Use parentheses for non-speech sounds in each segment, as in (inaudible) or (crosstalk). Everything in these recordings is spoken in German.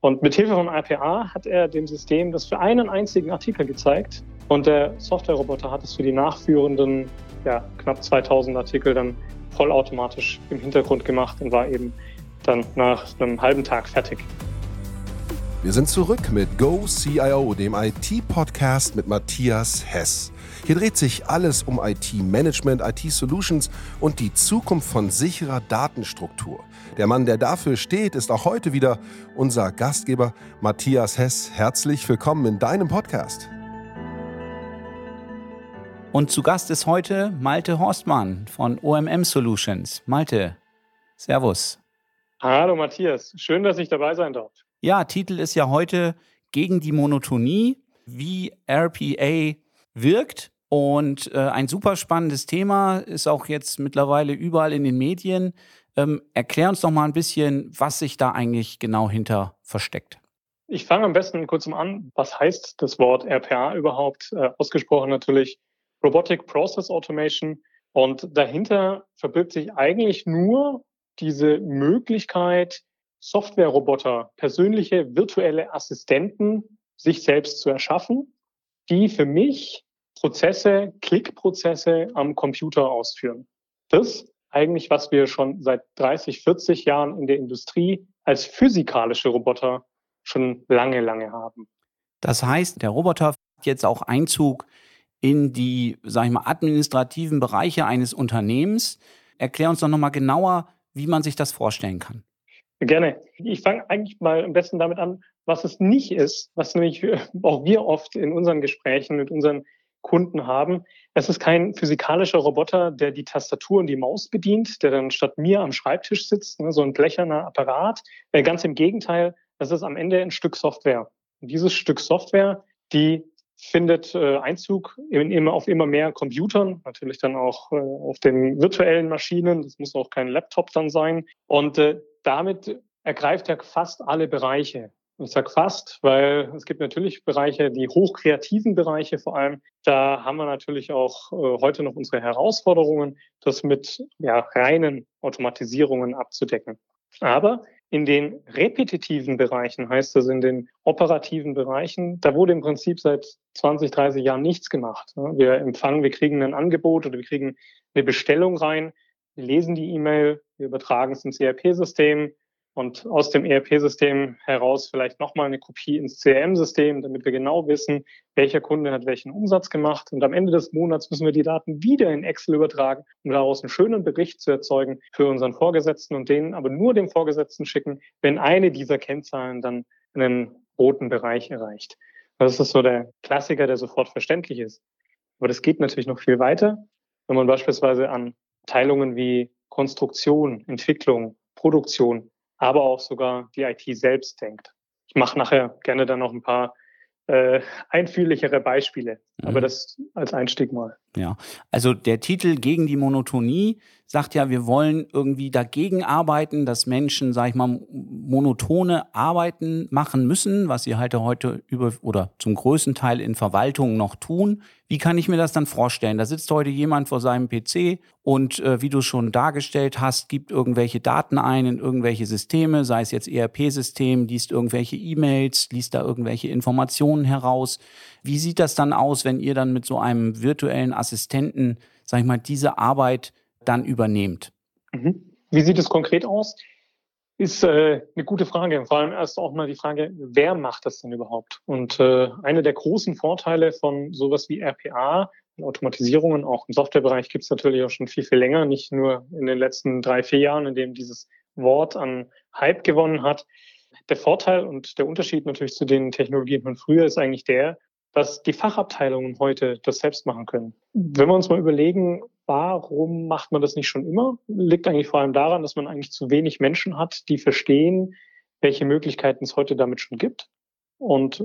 Und mit Hilfe von RPA hat er dem System das für einen einzigen Artikel gezeigt. Und der Softwareroboter hat es für die nachführenden ja, knapp 2000 Artikel dann vollautomatisch im Hintergrund gemacht und war eben dann nach einem halben Tag fertig. Wir sind zurück mit Go CIO, dem IT-Podcast mit Matthias Hess. Hier dreht sich alles um IT-Management, IT-Solutions und die Zukunft von sicherer Datenstruktur. Der Mann, der dafür steht, ist auch heute wieder unser Gastgeber Matthias Hess. Herzlich willkommen in deinem Podcast. Und zu Gast ist heute Malte Horstmann von OMM Solutions. Malte, Servus. Hallo Matthias, schön, dass ich dabei sein darf. Ja, Titel ist ja heute gegen die Monotonie, wie RPA wirkt. Und äh, ein super spannendes Thema ist auch jetzt mittlerweile überall in den Medien. Ähm, erklär uns doch mal ein bisschen, was sich da eigentlich genau hinter versteckt. Ich fange am besten kurz mal an. Was heißt das Wort RPA überhaupt? Äh, ausgesprochen natürlich Robotic Process Automation. Und dahinter verbirgt sich eigentlich nur diese Möglichkeit, Softwareroboter, persönliche virtuelle Assistenten sich selbst zu erschaffen, die für mich Prozesse, Klickprozesse am Computer ausführen. Das eigentlich, was wir schon seit 30, 40 Jahren in der Industrie als physikalische Roboter schon lange, lange haben. Das heißt, der Roboter hat jetzt auch Einzug in die, sag ich mal, administrativen Bereiche eines Unternehmens. Erklär uns doch nochmal genauer, wie man sich das vorstellen kann. Gerne. Ich fange eigentlich mal am besten damit an, was es nicht ist, was nämlich (laughs) auch wir oft in unseren Gesprächen mit unseren Kunden haben. Es ist kein physikalischer Roboter, der die Tastatur und die Maus bedient, der dann statt mir am Schreibtisch sitzt, ne, so ein blecherner Apparat. Äh, ganz im Gegenteil, das ist am Ende ein Stück Software. Und dieses Stück Software, die findet äh, Einzug in, immer, auf immer mehr Computern, natürlich dann auch äh, auf den virtuellen Maschinen. Das muss auch kein Laptop dann sein. Und äh, damit ergreift er fast alle Bereiche. Ich sage fast, weil es gibt natürlich Bereiche, die hochkreativen Bereiche vor allem. Da haben wir natürlich auch äh, heute noch unsere Herausforderungen, das mit ja, reinen Automatisierungen abzudecken. Aber in den repetitiven Bereichen, heißt das in den operativen Bereichen, da wurde im Prinzip seit 20, 30 Jahren nichts gemacht. Wir empfangen, wir kriegen ein Angebot oder wir kriegen eine Bestellung rein, wir lesen die E-Mail, wir übertragen es ins ERP-System, und aus dem ERP-System heraus vielleicht nochmal eine Kopie ins CRM-System, damit wir genau wissen, welcher Kunde hat welchen Umsatz gemacht. Und am Ende des Monats müssen wir die Daten wieder in Excel übertragen, um daraus einen schönen Bericht zu erzeugen für unseren Vorgesetzten und den aber nur dem Vorgesetzten schicken, wenn eine dieser Kennzahlen dann einen roten Bereich erreicht. Das ist so der Klassiker, der sofort verständlich ist. Aber das geht natürlich noch viel weiter, wenn man beispielsweise an Teilungen wie Konstruktion, Entwicklung, Produktion, aber auch sogar die IT selbst denkt. Ich mache nachher gerne dann noch ein paar äh, einfühligere Beispiele. Aber das als Einstieg mal. Ja, also der Titel gegen die Monotonie sagt ja, wir wollen irgendwie dagegen arbeiten, dass Menschen, sag ich mal, monotone Arbeiten machen müssen, was sie halt heute über oder zum größten Teil in Verwaltungen noch tun. Wie kann ich mir das dann vorstellen? Da sitzt heute jemand vor seinem PC und äh, wie du schon dargestellt hast, gibt irgendwelche Daten ein in irgendwelche Systeme, sei es jetzt ERP-System, liest irgendwelche E-Mails, liest da irgendwelche Informationen heraus. Wie sieht das dann aus, wenn ihr dann mit so einem virtuellen Assistenten, sag ich mal, diese Arbeit dann übernehmt? Mhm. Wie sieht es konkret aus? Ist äh, eine gute Frage. Vor allem erst auch mal die Frage, wer macht das denn überhaupt? Und äh, einer der großen Vorteile von sowas wie RPA, Automatisierungen, auch im Softwarebereich gibt es natürlich auch schon viel, viel länger, nicht nur in den letzten drei, vier Jahren, in dem dieses Wort an Hype gewonnen hat. Der Vorteil und der Unterschied natürlich zu den Technologien von früher ist eigentlich der, dass die Fachabteilungen heute das selbst machen können. Wenn wir uns mal überlegen, warum macht man das nicht schon immer, liegt eigentlich vor allem daran, dass man eigentlich zu wenig Menschen hat, die verstehen, welche Möglichkeiten es heute damit schon gibt und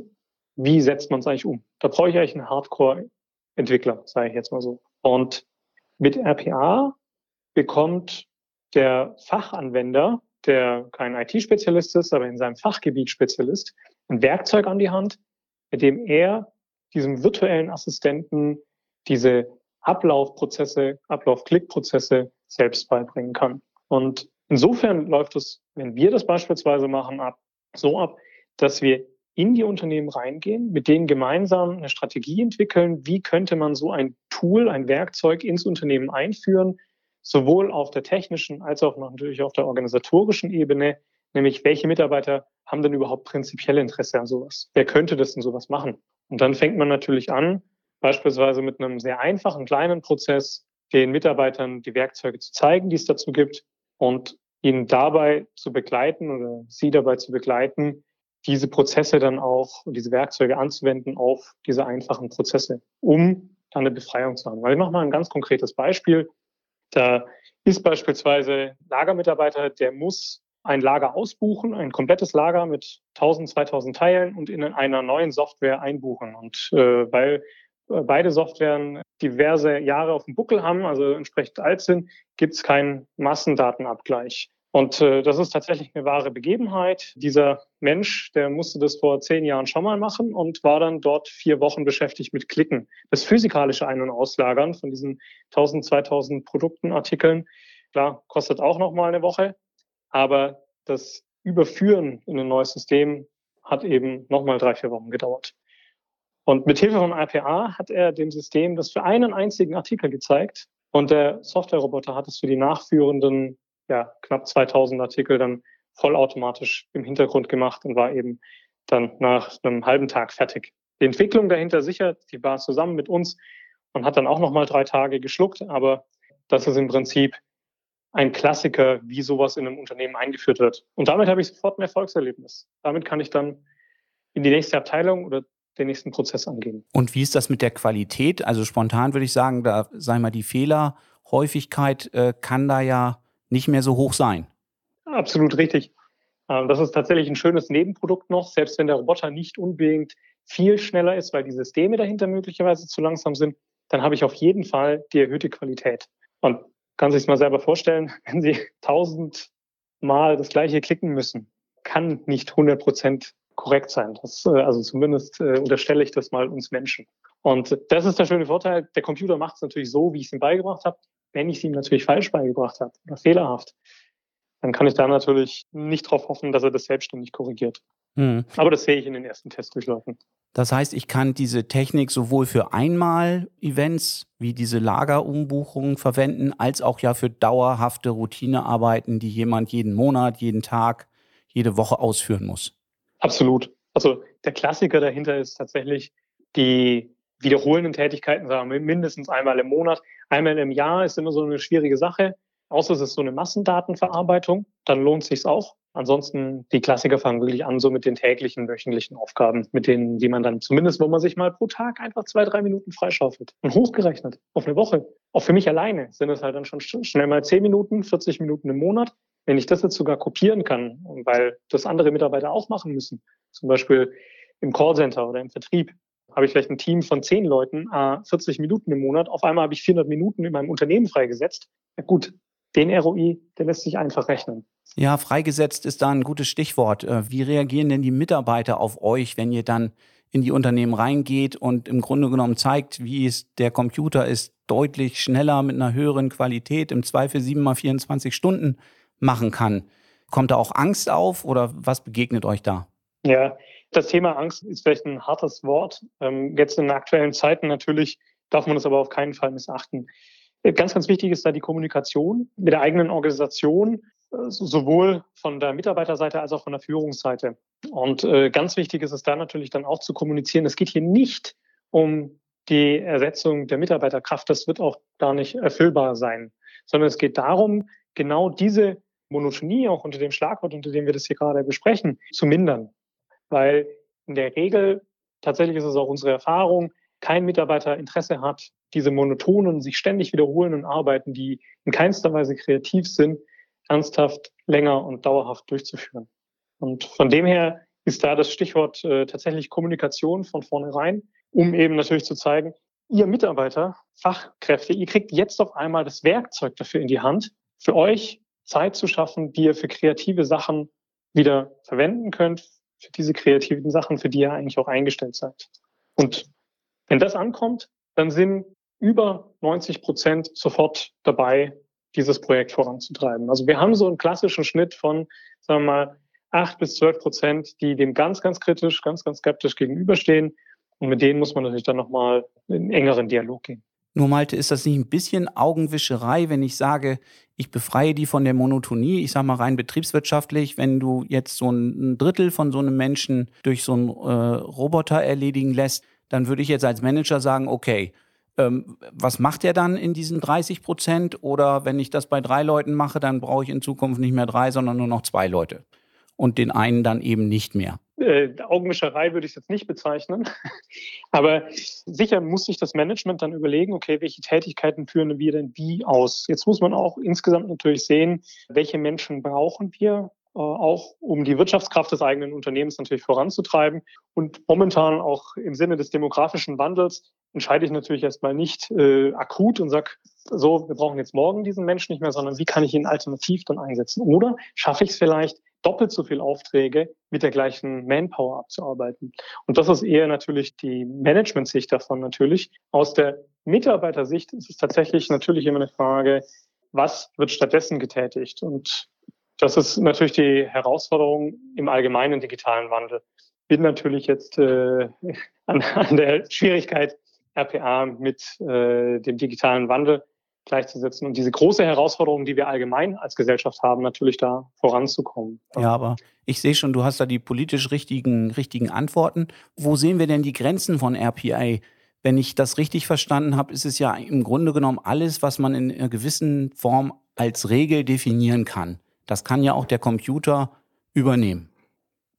wie setzt man es eigentlich um. Da brauche ich eigentlich einen Hardcore-Entwickler, sage ich jetzt mal so. Und mit RPA bekommt der Fachanwender, der kein IT-Spezialist ist, aber in seinem Fachgebiet Spezialist, ein Werkzeug an die Hand, mit dem er diesem virtuellen Assistenten diese Ablaufprozesse, Ablauf-Klick-Prozesse selbst beibringen kann. Und insofern läuft es, wenn wir das beispielsweise machen, ab, so ab, dass wir in die Unternehmen reingehen, mit denen gemeinsam eine Strategie entwickeln, wie könnte man so ein Tool, ein Werkzeug ins Unternehmen einführen, sowohl auf der technischen als auch natürlich auf der organisatorischen Ebene, nämlich welche Mitarbeiter haben denn überhaupt prinzipiell Interesse an sowas? Wer könnte das denn sowas machen? Und dann fängt man natürlich an, beispielsweise mit einem sehr einfachen, kleinen Prozess, den Mitarbeitern die Werkzeuge zu zeigen, die es dazu gibt und ihnen dabei zu begleiten oder sie dabei zu begleiten, diese Prozesse dann auch diese Werkzeuge anzuwenden auf diese einfachen Prozesse, um dann eine Befreiung zu haben. Weil ich mache mal ein ganz konkretes Beispiel. Da ist beispielsweise Lagermitarbeiter, der muss ein Lager ausbuchen, ein komplettes Lager mit 1000, 2000 Teilen und in einer neuen Software einbuchen. Und äh, weil äh, beide Softwaren diverse Jahre auf dem Buckel haben, also entsprechend alt sind, gibt es keinen Massendatenabgleich. Und äh, das ist tatsächlich eine wahre Begebenheit. Dieser Mensch, der musste das vor zehn Jahren schon mal machen und war dann dort vier Wochen beschäftigt mit Klicken. Das physikalische Ein- und Auslagern von diesen 1000, 2000 Produkten, Artikeln, klar, kostet auch noch mal eine Woche. Aber das Überführen in ein neues System hat eben noch mal drei, vier Wochen gedauert. Und mit Hilfe von IPA hat er dem System das für einen einzigen Artikel gezeigt. Und der Softwareroboter hat es für die nachführenden ja, knapp 2000 Artikel dann vollautomatisch im Hintergrund gemacht und war eben dann nach einem halben Tag fertig. Die Entwicklung dahinter sicher, die war zusammen mit uns und hat dann auch nochmal drei Tage geschluckt, aber das ist im Prinzip ein Klassiker, wie sowas in einem Unternehmen eingeführt wird. Und damit habe ich sofort ein Erfolgserlebnis. Damit kann ich dann in die nächste Abteilung oder den nächsten Prozess angehen. Und wie ist das mit der Qualität? Also spontan würde ich sagen, da sei mal die Fehlerhäufigkeit äh, kann da ja nicht mehr so hoch sein. Absolut richtig. Ähm, das ist tatsächlich ein schönes Nebenprodukt noch, selbst wenn der Roboter nicht unbedingt viel schneller ist, weil die Systeme dahinter möglicherweise zu langsam sind, dann habe ich auf jeden Fall die erhöhte Qualität. Und kann sich mal selber vorstellen, (laughs) wenn Sie tausendmal das gleiche klicken müssen, kann nicht 100 Prozent korrekt sein. Das, äh, also zumindest äh, unterstelle ich das mal uns Menschen. Und das ist der schöne Vorteil. Der Computer macht es natürlich so, wie ich es ihm beigebracht habe wenn ich es ihm natürlich falsch beigebracht habe oder fehlerhaft, dann kann ich da natürlich nicht darauf hoffen, dass er das selbstständig korrigiert. Mhm. Aber das sehe ich in den ersten Testdurchläufen. Das heißt, ich kann diese Technik sowohl für Einmal-Events wie diese Lagerumbuchungen verwenden, als auch ja für dauerhafte Routinearbeiten, die jemand jeden Monat, jeden Tag, jede Woche ausführen muss. Absolut. Also der Klassiker dahinter ist tatsächlich die wiederholenden Tätigkeiten, sagen wir mindestens einmal im Monat. Einmal im Jahr ist immer so eine schwierige Sache. Außer es ist so eine Massendatenverarbeitung, dann lohnt sich's auch. Ansonsten, die Klassiker fangen wirklich an, so mit den täglichen, wöchentlichen Aufgaben, mit denen, die man dann zumindest, wo man sich mal pro Tag einfach zwei, drei Minuten freischaufelt. Und hochgerechnet auf eine Woche. Auch für mich alleine sind es halt dann schon schnell mal zehn Minuten, 40 Minuten im Monat. Wenn ich das jetzt sogar kopieren kann, weil das andere Mitarbeiter auch machen müssen, zum Beispiel im Callcenter oder im Vertrieb, habe ich vielleicht ein Team von zehn Leuten, äh, 40 Minuten im Monat. Auf einmal habe ich 400 Minuten in meinem Unternehmen freigesetzt. Ja gut, den ROI, der lässt sich einfach rechnen. Ja, freigesetzt ist da ein gutes Stichwort. Äh, wie reagieren denn die Mitarbeiter auf euch, wenn ihr dann in die Unternehmen reingeht und im Grunde genommen zeigt, wie es der Computer ist, deutlich schneller mit einer höheren Qualität, im Zweifel 7 mal 24 Stunden machen kann? Kommt da auch Angst auf oder was begegnet euch da? Ja, das Thema Angst ist vielleicht ein hartes Wort. Ähm, jetzt in aktuellen Zeiten natürlich darf man das aber auf keinen Fall missachten. Äh, ganz, ganz wichtig ist da die Kommunikation mit der eigenen Organisation, sowohl von der Mitarbeiterseite als auch von der Führungsseite. Und äh, ganz wichtig ist es da natürlich dann auch zu kommunizieren. Es geht hier nicht um die Ersetzung der Mitarbeiterkraft. Das wird auch gar nicht erfüllbar sein, sondern es geht darum, genau diese Monotonie, auch unter dem Schlagwort, unter dem wir das hier gerade besprechen, zu mindern weil in der Regel, tatsächlich ist es auch unsere Erfahrung, kein Mitarbeiter Interesse hat, diese monotonen, sich ständig wiederholenden Arbeiten, die in keinster Weise kreativ sind, ernsthaft, länger und dauerhaft durchzuführen. Und von dem her ist da das Stichwort äh, tatsächlich Kommunikation von vornherein, um eben natürlich zu zeigen, ihr Mitarbeiter, Fachkräfte, ihr kriegt jetzt auf einmal das Werkzeug dafür in die Hand, für euch Zeit zu schaffen, die ihr für kreative Sachen wieder verwenden könnt, für diese kreativen Sachen, für die ihr eigentlich auch eingestellt seid. Und wenn das ankommt, dann sind über 90 Prozent sofort dabei, dieses Projekt voranzutreiben. Also wir haben so einen klassischen Schnitt von, sagen wir mal, acht bis zwölf Prozent, die dem ganz, ganz kritisch, ganz, ganz skeptisch gegenüberstehen. Und mit denen muss man natürlich dann nochmal in engeren Dialog gehen. Nur Malte, ist das nicht ein bisschen Augenwischerei, wenn ich sage, ich befreie die von der Monotonie? Ich sage mal rein betriebswirtschaftlich, wenn du jetzt so ein Drittel von so einem Menschen durch so einen äh, Roboter erledigen lässt, dann würde ich jetzt als Manager sagen, okay, ähm, was macht er dann in diesen 30 Prozent? Oder wenn ich das bei drei Leuten mache, dann brauche ich in Zukunft nicht mehr drei, sondern nur noch zwei Leute. Und den einen dann eben nicht mehr. Äh, Augenwischerei würde ich es jetzt nicht bezeichnen. (laughs) Aber sicher muss sich das Management dann überlegen, okay, welche Tätigkeiten führen wir denn wie aus? Jetzt muss man auch insgesamt natürlich sehen, welche Menschen brauchen wir, auch um die Wirtschaftskraft des eigenen Unternehmens natürlich voranzutreiben. Und momentan auch im Sinne des demografischen Wandels entscheide ich natürlich erstmal nicht äh, akut und sage, so, wir brauchen jetzt morgen diesen Menschen nicht mehr, sondern wie kann ich ihn alternativ dann einsetzen? Oder schaffe ich es vielleicht, doppelt so viele Aufträge mit der gleichen Manpower abzuarbeiten. Und das ist eher natürlich die Management-Sicht davon natürlich. Aus der Mitarbeitersicht ist es tatsächlich natürlich immer eine Frage, was wird stattdessen getätigt? Und das ist natürlich die Herausforderung im allgemeinen digitalen Wandel. Bin natürlich jetzt äh, (laughs) an, an der Schwierigkeit, RPA mit äh, dem digitalen Wandel gleichzusetzen und diese große Herausforderung, die wir allgemein als Gesellschaft haben, natürlich da voranzukommen. Ja, aber ich sehe schon, du hast da die politisch richtigen, richtigen Antworten. Wo sehen wir denn die Grenzen von RPA? Wenn ich das richtig verstanden habe, ist es ja im Grunde genommen alles, was man in einer gewissen Form als Regel definieren kann. Das kann ja auch der Computer übernehmen.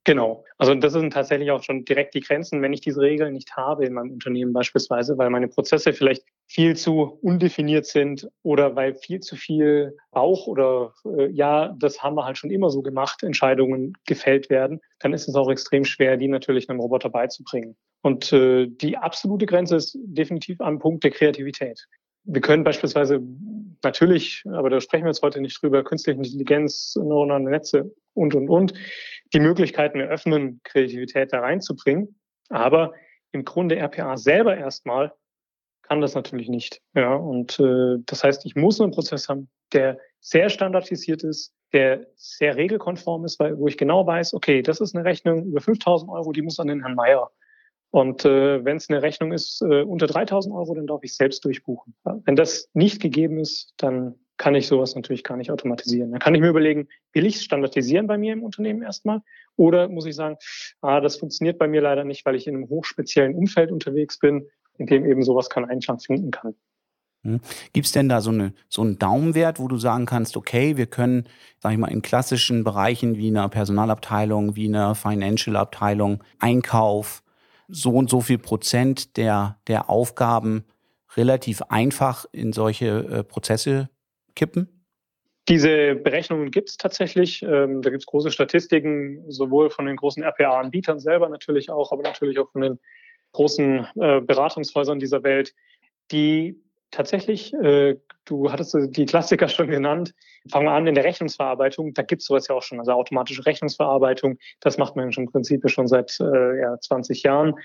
Genau. Also das sind tatsächlich auch schon direkt die Grenzen, wenn ich diese Regeln nicht habe in meinem Unternehmen beispielsweise, weil meine Prozesse vielleicht viel zu undefiniert sind oder weil viel zu viel Bauch oder äh, ja, das haben wir halt schon immer so gemacht, Entscheidungen gefällt werden, dann ist es auch extrem schwer, die natürlich einem Roboter beizubringen. Und äh, die absolute Grenze ist definitiv am Punkt der Kreativität. Wir können beispielsweise natürlich, aber da sprechen wir jetzt heute nicht drüber, künstliche Intelligenz, neuronale Netze und, und, und, die Möglichkeiten eröffnen, Kreativität da reinzubringen. Aber im Grunde RPA selber erstmal kann das natürlich nicht. Ja, und äh, das heißt, ich muss einen Prozess haben, der sehr standardisiert ist, der sehr regelkonform ist, weil, wo ich genau weiß, okay, das ist eine Rechnung über 5000 Euro, die muss an den Herrn Meier. Und äh, wenn es eine Rechnung ist äh, unter 3000 Euro, dann darf ich selbst durchbuchen. Wenn das nicht gegeben ist, dann kann ich sowas natürlich gar nicht automatisieren. Dann kann ich mir überlegen, will ich es standardisieren bei mir im Unternehmen erstmal? Oder muss ich sagen, ah, das funktioniert bei mir leider nicht, weil ich in einem hochspeziellen Umfeld unterwegs bin, in dem eben sowas keinen Einschlag finden kann. Hm. Gibt es denn da so, eine, so einen Daumenwert, wo du sagen kannst, okay, wir können, sag ich mal, in klassischen Bereichen wie einer Personalabteilung, wie einer Financial-Abteilung, Einkauf, so und so viel Prozent der, der Aufgaben relativ einfach in solche äh, Prozesse kippen? Diese Berechnungen gibt es tatsächlich. Ähm, da gibt es große Statistiken, sowohl von den großen RPA-Anbietern selber natürlich auch, aber natürlich auch von den großen äh, Beratungshäusern dieser Welt, die tatsächlich, äh, du hattest die Klassiker schon genannt, fangen wir an in der Rechnungsverarbeitung, da gibt es sowas ja auch schon, also automatische Rechnungsverarbeitung, das macht man im Prinzip schon seit äh, ja, 20 Jahren.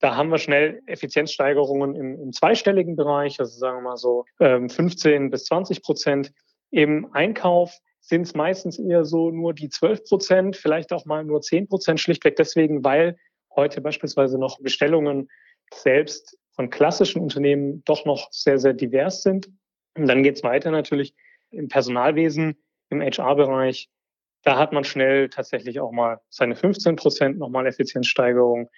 Da haben wir schnell Effizienzsteigerungen im, im zweistelligen Bereich, also sagen wir mal so ähm, 15 bis 20 Prozent. Im Einkauf sind es meistens eher so nur die 12 Prozent, vielleicht auch mal nur 10 Prozent, schlichtweg deswegen, weil heute beispielsweise noch Bestellungen selbst von klassischen Unternehmen doch noch sehr, sehr divers sind. Und dann geht es weiter natürlich im Personalwesen, im HR-Bereich. Da hat man schnell tatsächlich auch mal seine 15 Prozent nochmal Effizienzsteigerung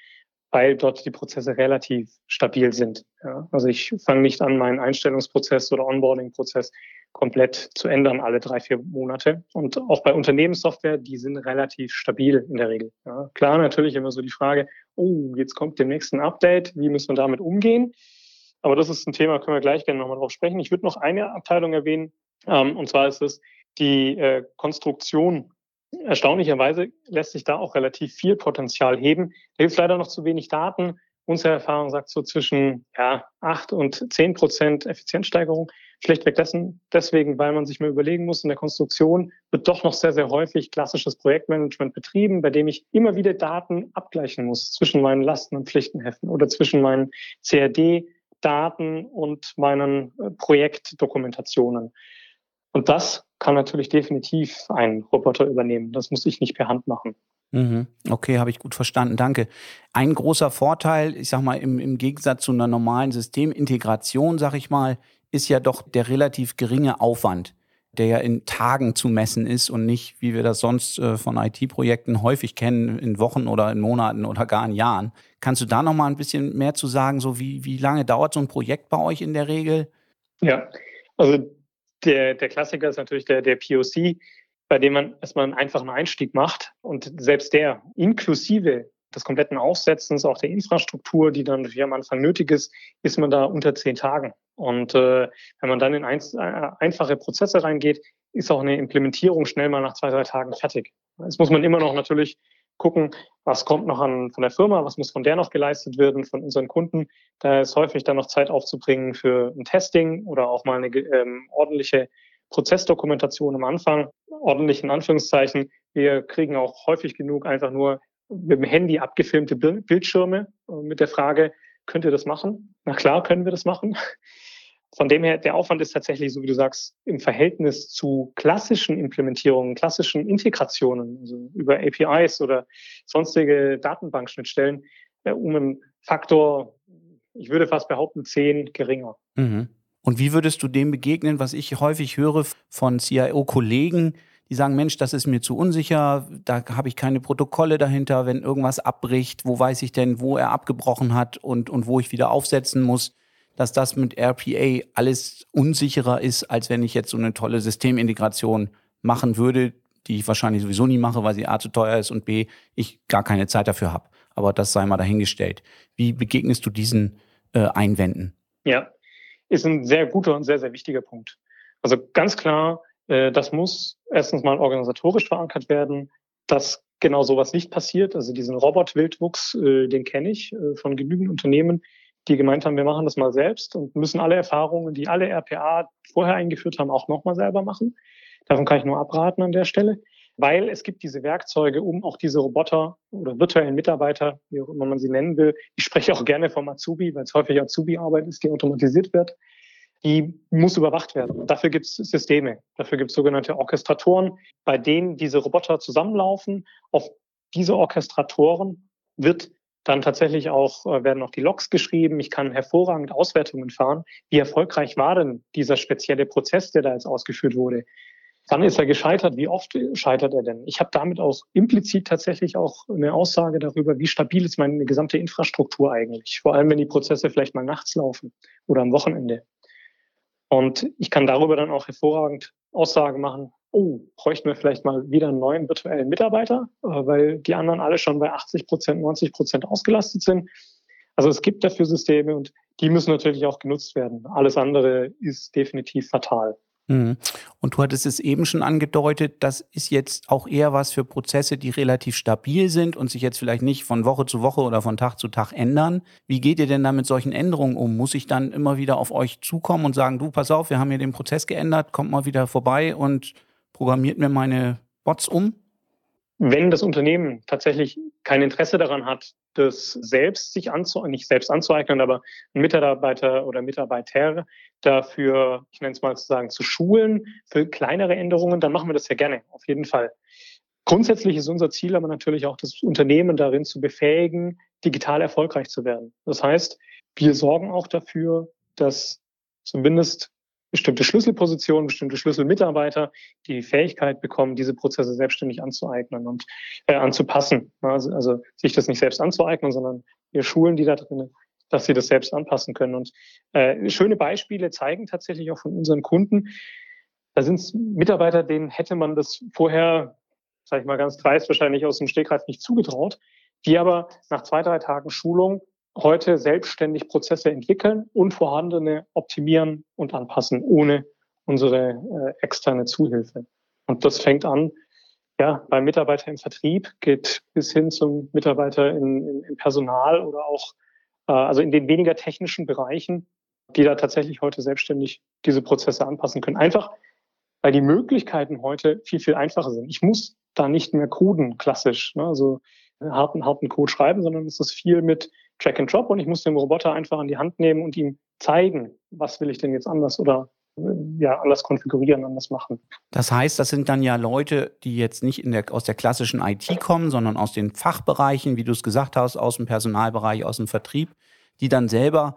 weil dort die Prozesse relativ stabil sind. Ja, also ich fange nicht an, meinen Einstellungsprozess oder Onboarding-Prozess komplett zu ändern alle drei, vier Monate. Und auch bei Unternehmenssoftware, die sind relativ stabil in der Regel. Ja, klar, natürlich immer so die Frage, oh, jetzt kommt demnächst ein Update, wie müssen wir damit umgehen? Aber das ist ein Thema, können wir gleich gerne nochmal drauf sprechen. Ich würde noch eine Abteilung erwähnen, ähm, und zwar ist es die äh, Konstruktion erstaunlicherweise lässt sich da auch relativ viel Potenzial heben. Da gibt es leider noch zu wenig Daten. Unsere Erfahrung sagt so zwischen ja, 8 und 10 Prozent Effizienzsteigerung. Schlichtweg dessen, deswegen, weil man sich mal überlegen muss, in der Konstruktion wird doch noch sehr, sehr häufig klassisches Projektmanagement betrieben, bei dem ich immer wieder Daten abgleichen muss zwischen meinen Lasten- und Pflichtenheften oder zwischen meinen CRD-Daten und meinen äh, Projektdokumentationen. Und das kann natürlich definitiv ein Roboter übernehmen. Das muss ich nicht per Hand machen. Mhm. Okay, habe ich gut verstanden. Danke. Ein großer Vorteil, ich sag mal, im, im Gegensatz zu einer normalen Systemintegration, sag ich mal, ist ja doch der relativ geringe Aufwand, der ja in Tagen zu messen ist und nicht, wie wir das sonst äh, von IT-Projekten häufig kennen, in Wochen oder in Monaten oder gar in Jahren. Kannst du da noch mal ein bisschen mehr zu sagen, so wie, wie lange dauert so ein Projekt bei euch in der Regel? Ja, also der, der Klassiker ist natürlich der, der POC bei dem man erstmal einen einfachen Einstieg macht und selbst der inklusive des kompletten Aufsetzens, auch der Infrastruktur, die dann natürlich am Anfang nötig ist, ist man da unter zehn Tagen. Und äh, wenn man dann in ein, äh, einfache Prozesse reingeht, ist auch eine Implementierung schnell mal nach zwei, drei Tagen fertig. Jetzt muss man immer noch natürlich gucken, was kommt noch an von der Firma, was muss von der noch geleistet werden, von unseren Kunden. Da ist häufig dann noch Zeit aufzubringen für ein Testing oder auch mal eine ähm, ordentliche Prozessdokumentation am Anfang, ordentlich in Anführungszeichen. Wir kriegen auch häufig genug einfach nur mit dem Handy abgefilmte Bildschirme äh, mit der Frage, könnt ihr das machen? Na klar, können wir das machen. Von dem her, der Aufwand ist tatsächlich, so wie du sagst, im Verhältnis zu klassischen Implementierungen, klassischen Integrationen, also über APIs oder sonstige Datenbankschnittstellen, äh, um einen Faktor, ich würde fast behaupten, zehn geringer. Mhm. Und wie würdest du dem begegnen, was ich häufig höre von CIO-Kollegen, die sagen, Mensch, das ist mir zu unsicher, da habe ich keine Protokolle dahinter, wenn irgendwas abbricht, wo weiß ich denn, wo er abgebrochen hat und, und wo ich wieder aufsetzen muss, dass das mit RPA alles unsicherer ist, als wenn ich jetzt so eine tolle Systemintegration machen würde, die ich wahrscheinlich sowieso nie mache, weil sie A zu teuer ist und B, ich gar keine Zeit dafür habe. Aber das sei mal dahingestellt. Wie begegnest du diesen äh, Einwänden? Ja, ist ein sehr guter und sehr, sehr wichtiger Punkt. Also ganz klar, das muss erstens mal organisatorisch verankert werden, dass genau sowas nicht passiert. Also diesen Robot-Wildwuchs, äh, den kenne ich äh, von genügend Unternehmen, die gemeint haben, wir machen das mal selbst und müssen alle Erfahrungen, die alle RPA vorher eingeführt haben, auch nochmal selber machen. Davon kann ich nur abraten an der Stelle weil es gibt diese Werkzeuge, um auch diese Roboter oder virtuellen Mitarbeiter, wie auch immer man sie nennen will, ich spreche auch gerne vom Azubi, weil es häufig Azubi-Arbeit ist, die automatisiert wird, die muss überwacht werden. Dafür gibt es Systeme, dafür gibt es sogenannte Orchestratoren, bei denen diese Roboter zusammenlaufen. Auf diese Orchestratoren wird dann tatsächlich auch, äh, werden auch die Logs geschrieben. Ich kann hervorragend Auswertungen fahren. Wie erfolgreich war denn dieser spezielle Prozess, der da jetzt ausgeführt wurde? Wann ist er gescheitert? Wie oft scheitert er denn? Ich habe damit auch implizit tatsächlich auch eine Aussage darüber, wie stabil ist meine gesamte Infrastruktur eigentlich. Vor allem, wenn die Prozesse vielleicht mal nachts laufen oder am Wochenende. Und ich kann darüber dann auch hervorragend Aussagen machen, oh, bräuchten wir vielleicht mal wieder einen neuen virtuellen Mitarbeiter, äh, weil die anderen alle schon bei 80 Prozent, 90 Prozent ausgelastet sind. Also es gibt dafür Systeme und die müssen natürlich auch genutzt werden. Alles andere ist definitiv fatal. Mhm. Und du hattest es eben schon angedeutet, das ist jetzt auch eher was für Prozesse, die relativ stabil sind und sich jetzt vielleicht nicht von Woche zu Woche oder von Tag zu Tag ändern. Wie geht ihr denn da mit solchen Änderungen um? Muss ich dann immer wieder auf euch zukommen und sagen, du, pass auf, wir haben hier den Prozess geändert, kommt mal wieder vorbei und programmiert mir meine Bots um? Wenn das Unternehmen tatsächlich kein Interesse daran hat, das selbst sich anzueignen, nicht selbst anzueignen, aber ein Mitarbeiter oder Mitarbeiter dafür, ich nenne es mal sozusagen, zu schulen für kleinere Änderungen, dann machen wir das ja gerne, auf jeden Fall. Grundsätzlich ist unser Ziel aber natürlich auch, das Unternehmen darin zu befähigen, digital erfolgreich zu werden. Das heißt, wir sorgen auch dafür, dass zumindest bestimmte Schlüsselpositionen, bestimmte Schlüsselmitarbeiter die Fähigkeit bekommen, diese Prozesse selbstständig anzueignen und äh, anzupassen. Also, also sich das nicht selbst anzueignen, sondern wir schulen die da drin, dass sie das selbst anpassen können. Und äh, schöne Beispiele zeigen tatsächlich auch von unseren Kunden, da sind es Mitarbeiter, denen hätte man das vorher, sage ich mal ganz dreist, wahrscheinlich aus dem Stegreif nicht zugetraut, die aber nach zwei, drei Tagen Schulung heute selbstständig Prozesse entwickeln und vorhandene optimieren und anpassen, ohne unsere äh, externe Zuhilfe. Und das fängt an, ja, beim Mitarbeiter im Vertrieb, geht bis hin zum Mitarbeiter in, in, im Personal oder auch, äh, also in den weniger technischen Bereichen, die da tatsächlich heute selbstständig diese Prozesse anpassen können. Einfach, weil die Möglichkeiten heute viel, viel einfacher sind. Ich muss da nicht mehr coden, klassisch, ne? also harten, harten Code schreiben, sondern es ist viel mit Track and Drop und ich muss den Roboter einfach an die Hand nehmen und ihm zeigen, was will ich denn jetzt anders oder ja, anders konfigurieren, anders machen. Das heißt, das sind dann ja Leute, die jetzt nicht der, aus der klassischen IT kommen, sondern aus den Fachbereichen, wie du es gesagt hast, aus dem Personalbereich, aus dem Vertrieb, die dann selber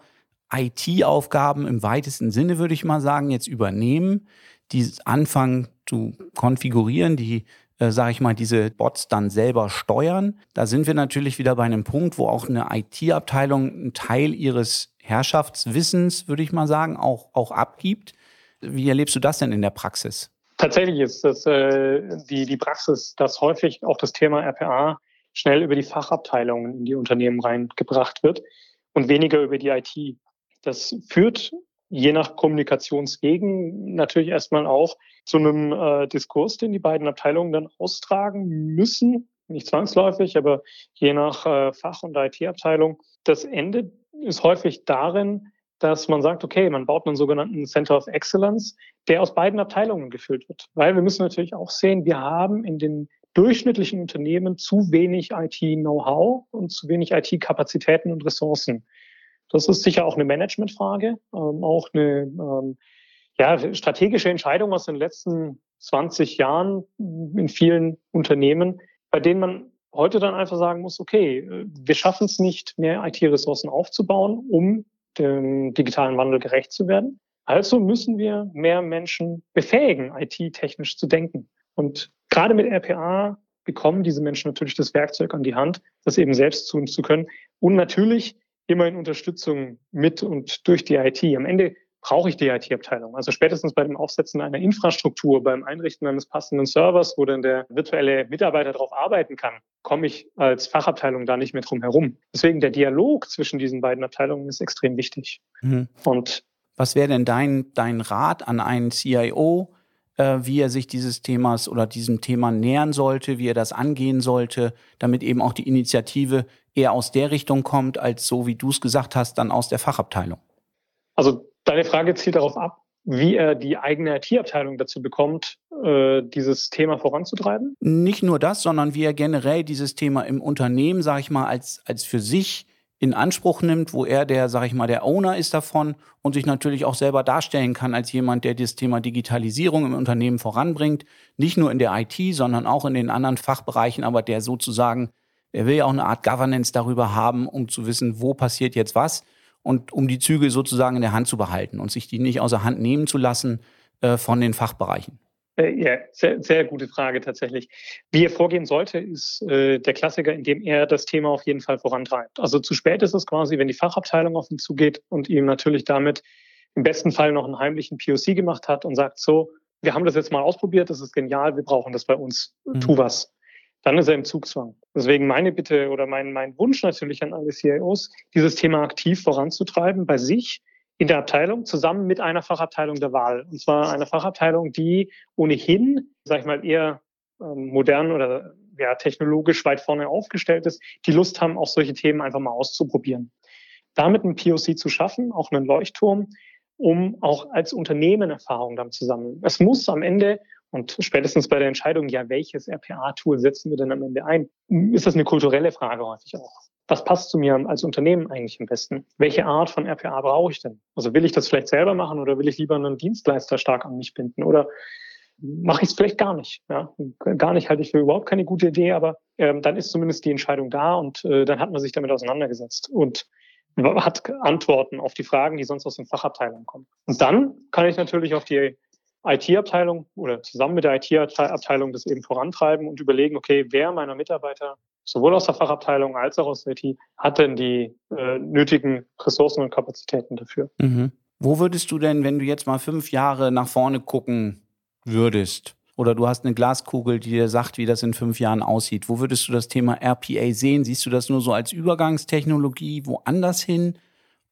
IT-Aufgaben im weitesten Sinne, würde ich mal sagen, jetzt übernehmen, die anfangen zu konfigurieren, die äh, sage ich mal, diese Bots dann selber steuern. Da sind wir natürlich wieder bei einem Punkt, wo auch eine IT-Abteilung einen Teil ihres Herrschaftswissens, würde ich mal sagen, auch, auch abgibt. Wie erlebst du das denn in der Praxis? Tatsächlich ist das äh, die, die Praxis, dass häufig auch das Thema RPA schnell über die Fachabteilungen in die Unternehmen reingebracht wird und weniger über die IT. Das führt je nach Kommunikationswegen natürlich erstmal auch zu einem äh, Diskurs, den die beiden Abteilungen dann austragen müssen. Nicht zwangsläufig, aber je nach äh, Fach- und IT-Abteilung. Das Ende ist häufig darin, dass man sagt, okay, man baut einen sogenannten Center of Excellence, der aus beiden Abteilungen gefüllt wird. Weil wir müssen natürlich auch sehen, wir haben in den durchschnittlichen Unternehmen zu wenig IT-Know-how und zu wenig IT-Kapazitäten und Ressourcen. Das ist sicher auch eine Managementfrage, ähm, auch eine ähm, ja, strategische Entscheidung aus den letzten 20 Jahren in vielen Unternehmen, bei denen man heute dann einfach sagen muss, okay, wir schaffen es nicht, mehr IT-Ressourcen aufzubauen, um dem digitalen Wandel gerecht zu werden. Also müssen wir mehr Menschen befähigen, IT-technisch zu denken. Und gerade mit RPA bekommen diese Menschen natürlich das Werkzeug an die Hand, das eben selbst tun zu können. Und natürlich immer in Unterstützung mit und durch die IT. Am Ende brauche ich die IT-Abteilung. Also spätestens bei dem Aufsetzen einer Infrastruktur, beim Einrichten eines passenden Servers, wo dann der virtuelle Mitarbeiter darauf arbeiten kann, komme ich als Fachabteilung da nicht mehr drum herum. Deswegen der Dialog zwischen diesen beiden Abteilungen ist extrem wichtig. Mhm. Und was wäre denn dein, dein Rat an einen CIO, äh, wie er sich dieses Themas oder diesem Thema nähern sollte, wie er das angehen sollte, damit eben auch die Initiative eher aus der Richtung kommt, als so wie du es gesagt hast, dann aus der Fachabteilung? Also deine Frage zielt darauf ab, wie er die eigene IT-Abteilung dazu bekommt, äh, dieses Thema voranzutreiben? Nicht nur das, sondern wie er generell dieses Thema im Unternehmen, sage ich mal, als, als für sich in Anspruch nimmt, wo er der, sage ich mal, der Owner ist davon und sich natürlich auch selber darstellen kann als jemand, der das Thema Digitalisierung im Unternehmen voranbringt, nicht nur in der IT, sondern auch in den anderen Fachbereichen, aber der sozusagen, er will ja auch eine Art Governance darüber haben, um zu wissen, wo passiert jetzt was und um die Züge sozusagen in der Hand zu behalten und sich die nicht außer Hand nehmen zu lassen äh, von den Fachbereichen. Äh, ja, sehr, sehr gute Frage tatsächlich. Wie er vorgehen sollte, ist äh, der Klassiker, indem er das Thema auf jeden Fall vorantreibt. Also zu spät ist es quasi, wenn die Fachabteilung auf ihn zugeht und ihm natürlich damit im besten Fall noch einen heimlichen POC gemacht hat und sagt, so, wir haben das jetzt mal ausprobiert, das ist genial, wir brauchen das bei uns, mhm. tu was. Dann ist er im Zugzwang. Deswegen meine Bitte oder mein, mein Wunsch natürlich an alle CIOs, dieses Thema aktiv voranzutreiben bei sich, in der Abteilung zusammen mit einer Fachabteilung der Wahl. Und zwar einer Fachabteilung, die ohnehin, sag ich mal, eher ähm, modern oder ja, technologisch weit vorne aufgestellt ist, die Lust haben, auch solche Themen einfach mal auszuprobieren. Damit ein POC zu schaffen, auch einen Leuchtturm, um auch als Unternehmen Erfahrung dann zu sammeln. Es muss am Ende und spätestens bei der Entscheidung, ja, welches RPA-Tool setzen wir denn am Ende ein, ist das eine kulturelle Frage häufig auch was passt zu mir als Unternehmen eigentlich am besten? Welche Art von RPA brauche ich denn? Also will ich das vielleicht selber machen oder will ich lieber einen Dienstleister stark an mich binden oder mache ich es vielleicht gar nicht? Ja, gar nicht halte ich für überhaupt keine gute Idee, aber ähm, dann ist zumindest die Entscheidung da und äh, dann hat man sich damit auseinandergesetzt und hat Antworten auf die Fragen, die sonst aus den Fachabteilungen kommen. Und dann kann ich natürlich auf die IT-Abteilung oder zusammen mit der IT-Abteilung das eben vorantreiben und überlegen, okay, wer meiner Mitarbeiter sowohl aus der Fachabteilung als auch aus der IT, hat denn die äh, nötigen Ressourcen und Kapazitäten dafür. Mhm. Wo würdest du denn, wenn du jetzt mal fünf Jahre nach vorne gucken würdest, oder du hast eine Glaskugel, die dir sagt, wie das in fünf Jahren aussieht, wo würdest du das Thema RPA sehen? Siehst du das nur so als Übergangstechnologie woanders hin?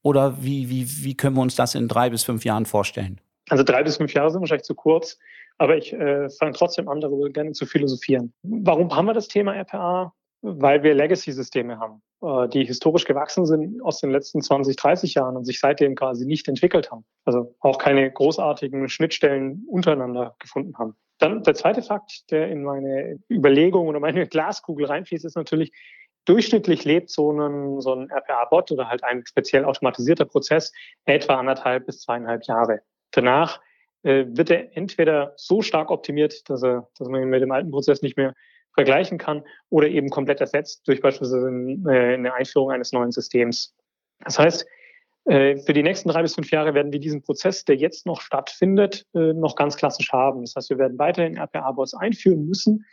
Oder wie, wie, wie können wir uns das in drei bis fünf Jahren vorstellen? Also drei bis fünf Jahre sind wahrscheinlich zu kurz, aber ich äh, fange trotzdem an, darüber gerne zu philosophieren. Warum haben wir das Thema RPA? weil wir Legacy-Systeme haben, äh, die historisch gewachsen sind aus den letzten 20, 30 Jahren und sich seitdem quasi nicht entwickelt haben. Also auch keine großartigen Schnittstellen untereinander gefunden haben. Dann der zweite Fakt, der in meine Überlegung oder meine Glaskugel reinfließt, ist natürlich, durchschnittlich lebt so ein, so ein RPA-Bot oder halt ein speziell automatisierter Prozess etwa anderthalb bis zweieinhalb Jahre. Danach äh, wird er entweder so stark optimiert, dass, er, dass man ihn mit dem alten Prozess nicht mehr vergleichen kann oder eben komplett ersetzt durch beispielsweise eine Einführung eines neuen Systems. Das heißt, äh, für die nächsten drei bis fünf Jahre werden wir diesen Prozess, der jetzt noch stattfindet, äh, noch ganz klassisch haben. Das heißt, wir werden weiterhin RPA-Bots einführen müssen,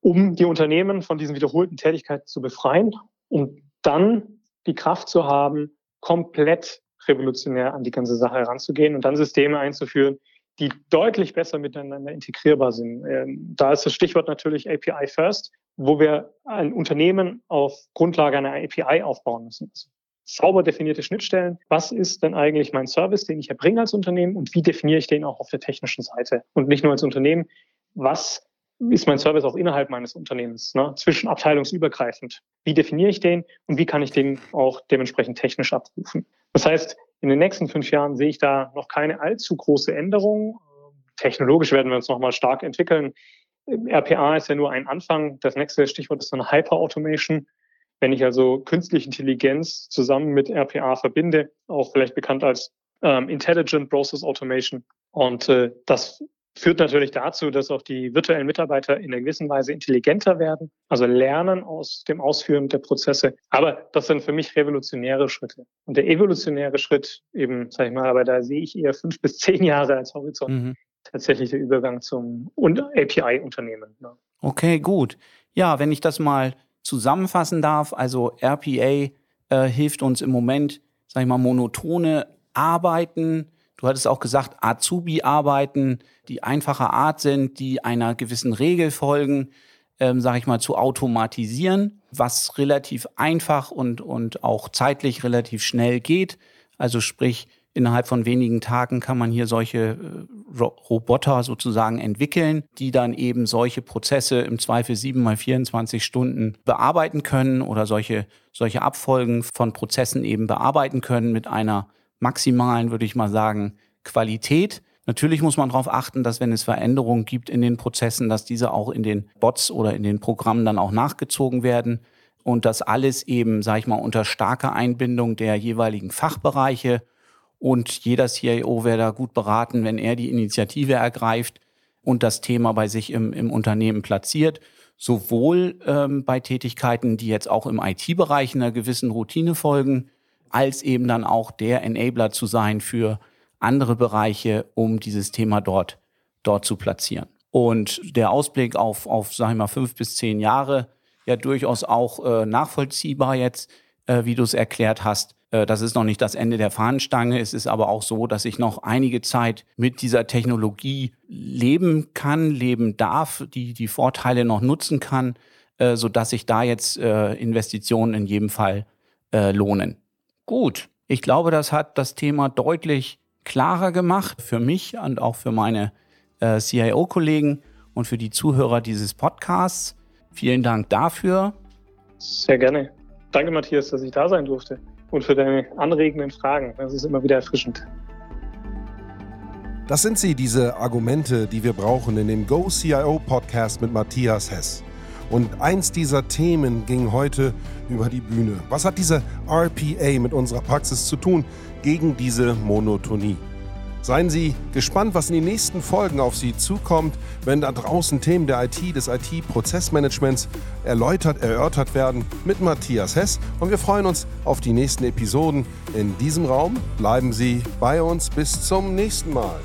um die Unternehmen von diesen wiederholten Tätigkeiten zu befreien und dann die Kraft zu haben, komplett revolutionär an die ganze Sache heranzugehen und dann Systeme einzuführen, die deutlich besser miteinander integrierbar sind. Ähm, da ist das Stichwort natürlich API First, wo wir ein Unternehmen auf Grundlage einer API aufbauen müssen. Also sauber definierte Schnittstellen. Was ist denn eigentlich mein Service, den ich erbringe als Unternehmen und wie definiere ich den auch auf der technischen Seite? Und nicht nur als Unternehmen, was ist mein Service auch innerhalb meines Unternehmens, ne? zwischen abteilungsübergreifend. Wie definiere ich den und wie kann ich den auch dementsprechend technisch abrufen? Das heißt, in den nächsten fünf Jahren sehe ich da noch keine allzu große Änderung. Technologisch werden wir uns nochmal stark entwickeln. RPA ist ja nur ein Anfang. Das nächste Stichwort ist dann Hyper-Automation. Wenn ich also künstliche Intelligenz zusammen mit RPA verbinde, auch vielleicht bekannt als ähm, Intelligent Process Automation. Und äh, das führt natürlich dazu, dass auch die virtuellen Mitarbeiter in einer gewissen Weise intelligenter werden, also lernen aus dem Ausführen der Prozesse. Aber das sind für mich revolutionäre Schritte. Und der evolutionäre Schritt eben, sage ich mal, aber da sehe ich eher fünf (laughs) bis zehn Jahre als Horizont. Mhm. Tatsächlich der Übergang zum API-Unternehmen. Ja. Okay, gut. Ja, wenn ich das mal zusammenfassen darf, also RPA äh, hilft uns im Moment, sage ich mal, monotone Arbeiten Du hattest auch gesagt, Azubi-Arbeiten, die einfacher Art sind, die einer gewissen Regel folgen, ähm, sage ich mal, zu automatisieren, was relativ einfach und, und auch zeitlich relativ schnell geht. Also sprich, innerhalb von wenigen Tagen kann man hier solche äh, Roboter sozusagen entwickeln, die dann eben solche Prozesse im Zweifel sieben mal 24 Stunden bearbeiten können oder solche, solche Abfolgen von Prozessen eben bearbeiten können mit einer maximalen, würde ich mal sagen, Qualität. Natürlich muss man darauf achten, dass wenn es Veränderungen gibt in den Prozessen, dass diese auch in den Bots oder in den Programmen dann auch nachgezogen werden und das alles eben, sage ich mal, unter starker Einbindung der jeweiligen Fachbereiche und jeder CIO wäre da gut beraten, wenn er die Initiative ergreift und das Thema bei sich im, im Unternehmen platziert, sowohl ähm, bei Tätigkeiten, die jetzt auch im IT-Bereich einer gewissen Routine folgen, als eben dann auch der Enabler zu sein für andere Bereiche, um dieses Thema dort, dort zu platzieren. Und der Ausblick auf, auf sag ich mal, fünf bis zehn Jahre, ja durchaus auch äh, nachvollziehbar jetzt, äh, wie du es erklärt hast. Äh, das ist noch nicht das Ende der Fahnenstange. Es ist aber auch so, dass ich noch einige Zeit mit dieser Technologie leben kann, leben darf, die, die Vorteile noch nutzen kann, äh, sodass sich da jetzt äh, Investitionen in jedem Fall äh, lohnen. Gut, ich glaube, das hat das Thema deutlich klarer gemacht für mich und auch für meine äh, CIO-Kollegen und für die Zuhörer dieses Podcasts. Vielen Dank dafür. Sehr gerne. Danke, Matthias, dass ich da sein durfte und für deine anregenden Fragen. Das ist immer wieder erfrischend. Das sind sie, diese Argumente, die wir brauchen in dem Go CIO Podcast mit Matthias Hess. Und eins dieser Themen ging heute über die Bühne. Was hat diese RPA mit unserer Praxis zu tun gegen diese Monotonie? Seien Sie gespannt, was in den nächsten Folgen auf Sie zukommt, wenn da draußen Themen der IT, des IT-Prozessmanagements erläutert, erörtert werden mit Matthias Hess. Und wir freuen uns auf die nächsten Episoden in diesem Raum. Bleiben Sie bei uns. Bis zum nächsten Mal.